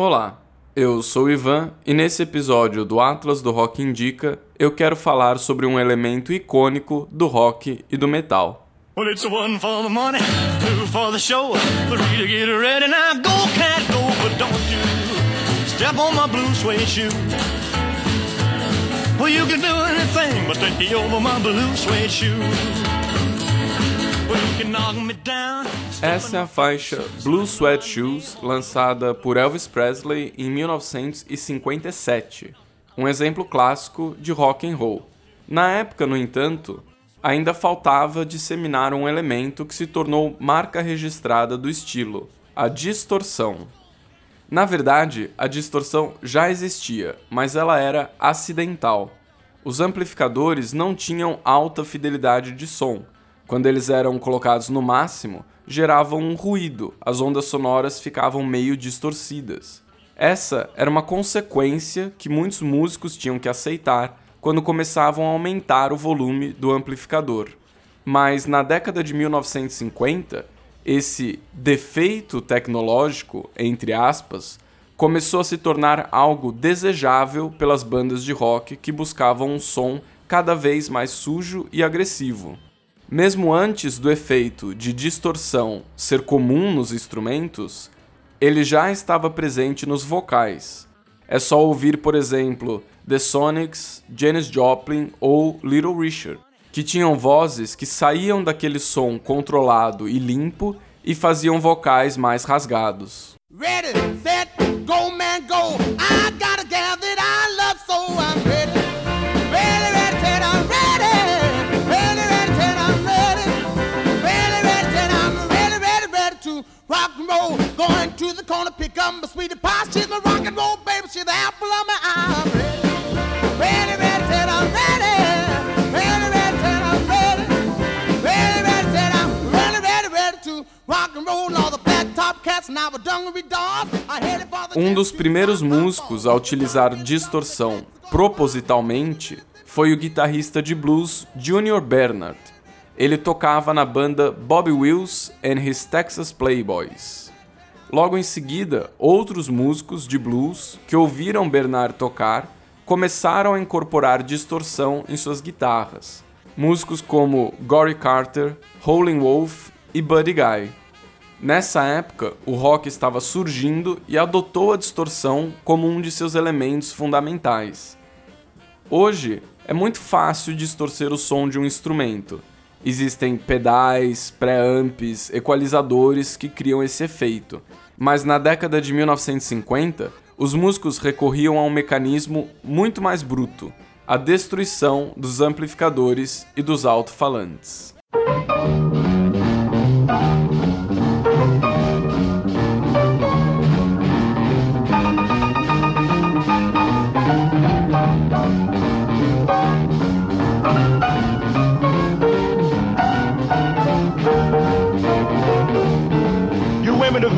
Olá, eu sou Ivan e nesse episódio do Atlas do Rock Indica eu quero falar sobre um elemento icônico do rock e do metal. Well, you can do anything but take me over my blue suede. Essa é a faixa Blue Sweat Shoes, lançada por Elvis Presley em 1957, um exemplo clássico de rock and roll. Na época, no entanto, ainda faltava disseminar um elemento que se tornou marca registrada do estilo, a distorção. Na verdade, a distorção já existia, mas ela era acidental. Os amplificadores não tinham alta fidelidade de som. Quando eles eram colocados no máximo, geravam um ruído, as ondas sonoras ficavam meio distorcidas. Essa era uma consequência que muitos músicos tinham que aceitar quando começavam a aumentar o volume do amplificador. Mas na década de 1950, esse defeito tecnológico, entre aspas, começou a se tornar algo desejável pelas bandas de rock que buscavam um som cada vez mais sujo e agressivo. Mesmo antes do efeito de distorção ser comum nos instrumentos, ele já estava presente nos vocais. É só ouvir, por exemplo, The Sonics, Janis Joplin ou Little Richard, que tinham vozes que saíam daquele som controlado e limpo e faziam vocais mais rasgados. Ready, set, go. Corner, pick up my sweetie pie. She's my rock and roll baby, she's the apple of my eye. Ready, ready, ready, said I'm ready. Ready, ready, said I'm ready. Ready, ready, said I'm ready, ready, ready to rock and roll all the flat top cats and our dungaree. Um dos primeiros músicos a utilizar distorção propositalmente foi o guitarrista de blues Junior Bernard. Ele tocava na banda Bobby Wills and His Texas Playboys. Logo em seguida, outros músicos de blues que ouviram Bernard tocar começaram a incorporar distorção em suas guitarras. Músicos como Gory Carter, Howlin' Wolf e Buddy Guy. Nessa época, o rock estava surgindo e adotou a distorção como um de seus elementos fundamentais. Hoje, é muito fácil distorcer o som de um instrumento. Existem pedais, pré-amps, equalizadores que criam esse efeito, mas na década de 1950, os músicos recorriam a um mecanismo muito mais bruto: a destruição dos amplificadores e dos alto-falantes.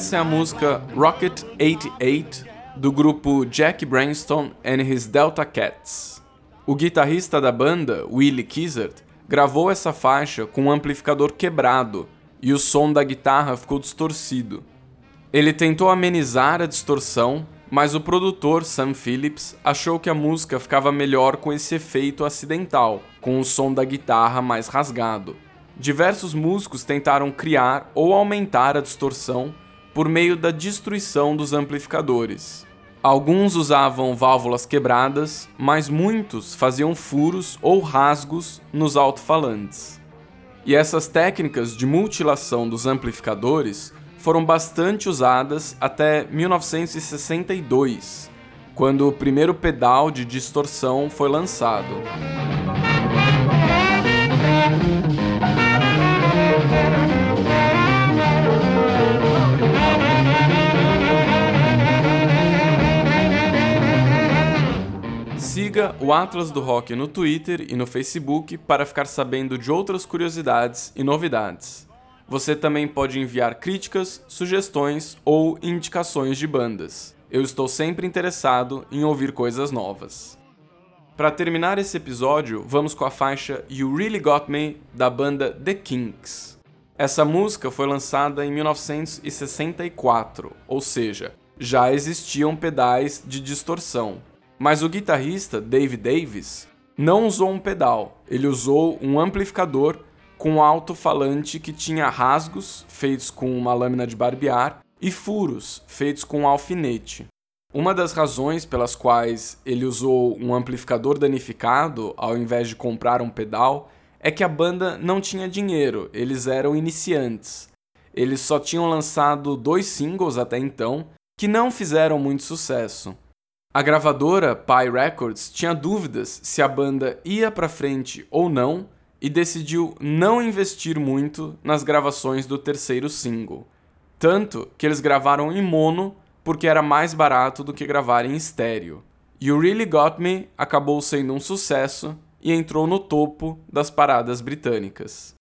Essa é a música Rocket 88 do grupo Jack Branston and His Delta Cats. O guitarrista da banda, Willie Kizzard, gravou essa faixa com um amplificador quebrado e o som da guitarra ficou distorcido. Ele tentou amenizar a distorção, mas o produtor Sam Phillips achou que a música ficava melhor com esse efeito acidental, com o som da guitarra mais rasgado. Diversos músicos tentaram criar ou aumentar a distorção por meio da destruição dos amplificadores. Alguns usavam válvulas quebradas, mas muitos faziam furos ou rasgos nos alto-falantes. E essas técnicas de mutilação dos amplificadores foram bastante usadas até 1962, quando o primeiro pedal de distorção foi lançado. Siga o Atlas do Rock no Twitter e no Facebook para ficar sabendo de outras curiosidades e novidades. Você também pode enviar críticas, sugestões ou indicações de bandas. Eu estou sempre interessado em ouvir coisas novas. Para terminar esse episódio, vamos com a faixa You Really Got Me da banda The Kinks. Essa música foi lançada em 1964, ou seja, já existiam pedais de distorção. Mas o guitarrista Dave Davis não usou um pedal, ele usou um amplificador com alto-falante que tinha rasgos feitos com uma lâmina de barbear e furos feitos com alfinete. Uma das razões pelas quais ele usou um amplificador danificado ao invés de comprar um pedal é que a banda não tinha dinheiro, eles eram iniciantes. Eles só tinham lançado dois singles até então que não fizeram muito sucesso. A gravadora Pi Records tinha dúvidas se a banda ia para frente ou não e decidiu não investir muito nas gravações do terceiro single. Tanto que eles gravaram em mono porque era mais barato do que gravar em estéreo. You Really Got Me acabou sendo um sucesso e entrou no topo das paradas britânicas.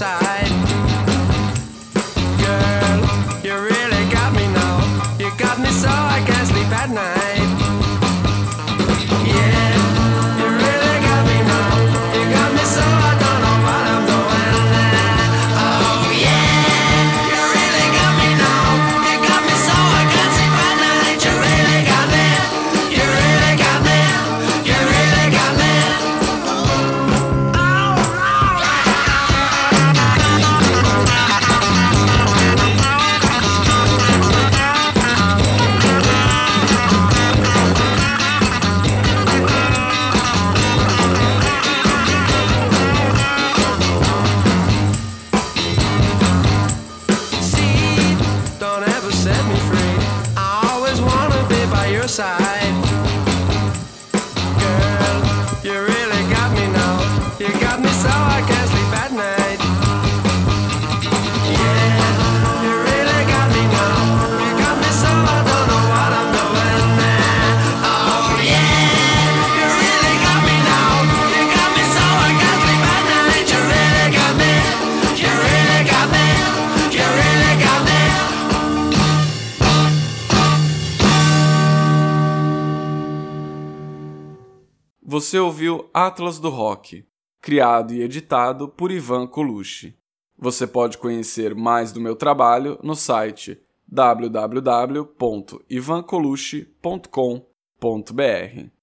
side. side. Você ouviu Atlas do Rock, criado e editado por Ivan Colucci. Você pode conhecer mais do meu trabalho no site www.ivancolucci.com.br.